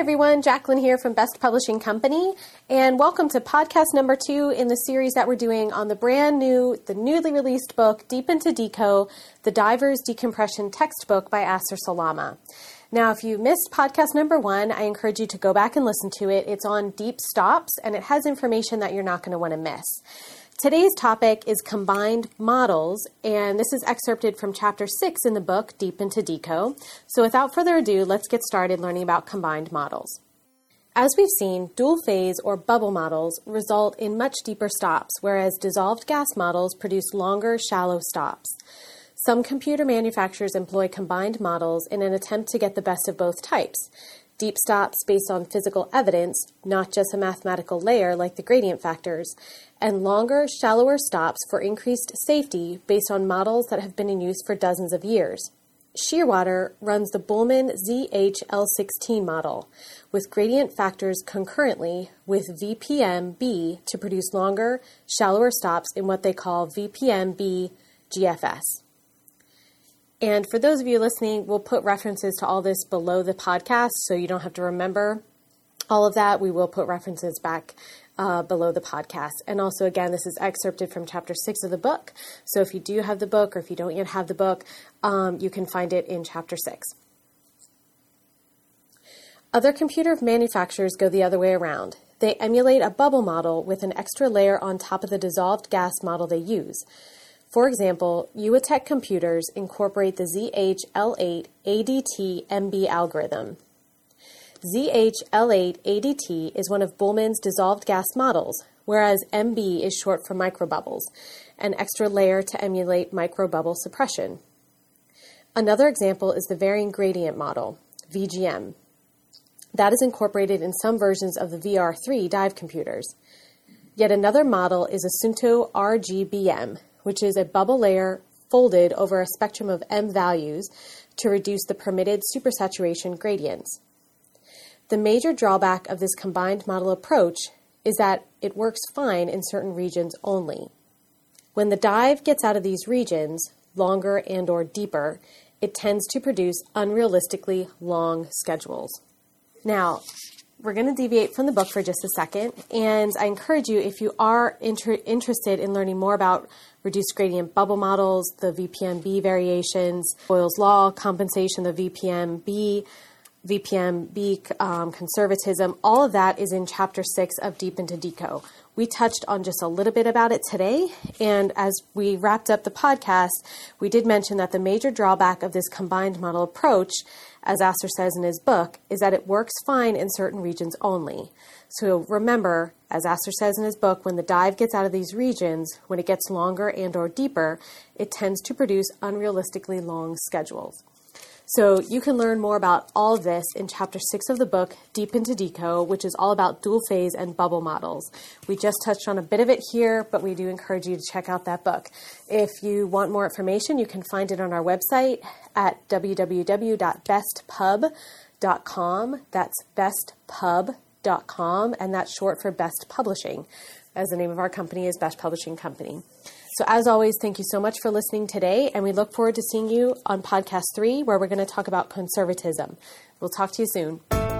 everyone, Jacqueline here from Best Publishing Company, and welcome to podcast number two in the series that we're doing on the brand new, the newly released book, Deep into Deco, The Diver's Decompression Textbook by Asser Salama. Now, if you missed podcast number one, I encourage you to go back and listen to it. It's on deep stops, and it has information that you're not going to want to miss. Today's topic is combined models, and this is excerpted from chapter 6 in the book, Deep into Deco. So without further ado, let's get started learning about combined models. As we've seen, dual phase or bubble models result in much deeper stops, whereas dissolved gas models produce longer, shallow stops. Some computer manufacturers employ combined models in an attempt to get the best of both types deep stops based on physical evidence, not just a mathematical layer like the gradient factors, and longer, shallower stops for increased safety based on models that have been in use for dozens of years. Shearwater runs the Bühlmann ZHL16 model with gradient factors concurrently with VPM-B to produce longer, shallower stops in what they call VPM-B GFS. And for those of you listening, we'll put references to all this below the podcast so you don't have to remember all of that. We will put references back uh, below the podcast. And also, again, this is excerpted from chapter six of the book. So if you do have the book or if you don't yet have the book, um, you can find it in chapter six. Other computer manufacturers go the other way around. They emulate a bubble model with an extra layer on top of the dissolved gas model they use. For example, UWATEC computers incorporate the ZH-L8 ADT MB algorithm. ZH-L8 ADT is one of Bühlmann's dissolved gas models, whereas MB is short for microbubbles, an extra layer to emulate microbubble suppression. Another example is the varying gradient model, VGM. That is incorporated in some versions of the VR3 dive computers. Yet another model is a Suunto RGBM, which is a bubble layer folded over a spectrum of M values to reduce the permitted supersaturation gradients. The major drawback of this combined model approach is that it works fine in certain regions only. When the dive gets out of these regions, longer and or deeper, it tends to produce unrealistically long schedules. Now, we're going to deviate from the book for just a second, and I encourage you, if you are inter- interested in learning more about reduced gradient bubble models, the VPMB variations, Boyle's Law, compensation, the VPMB, VPMB um, conservatism, all of that is in chapter six of Deep into Deco. We touched on just a little bit about it today, and as we wrapped up the podcast, we did mention that the major drawback of this combined model approach as Asser says in his book, is that it works fine in certain regions only. So remember, as Asser says in his book, when the dive gets out of these regions, when it gets longer and or deeper, it tends to produce unrealistically long schedules. So you can learn more about all this in chapter six of the book, Deep into Deco, which is all about dual phase and bubble models. We just touched on a bit of it here, but we do encourage you to check out that book. If you want more information, you can find it on our website at www.bestpub.com. That's bestpub.com, and that's short for Best Publishing, as the name of our company is Best Publishing Company. So, as always, thank you so much for listening today, and we look forward to seeing you on podcast three, where we're going to talk about conservatism. We'll talk to you soon.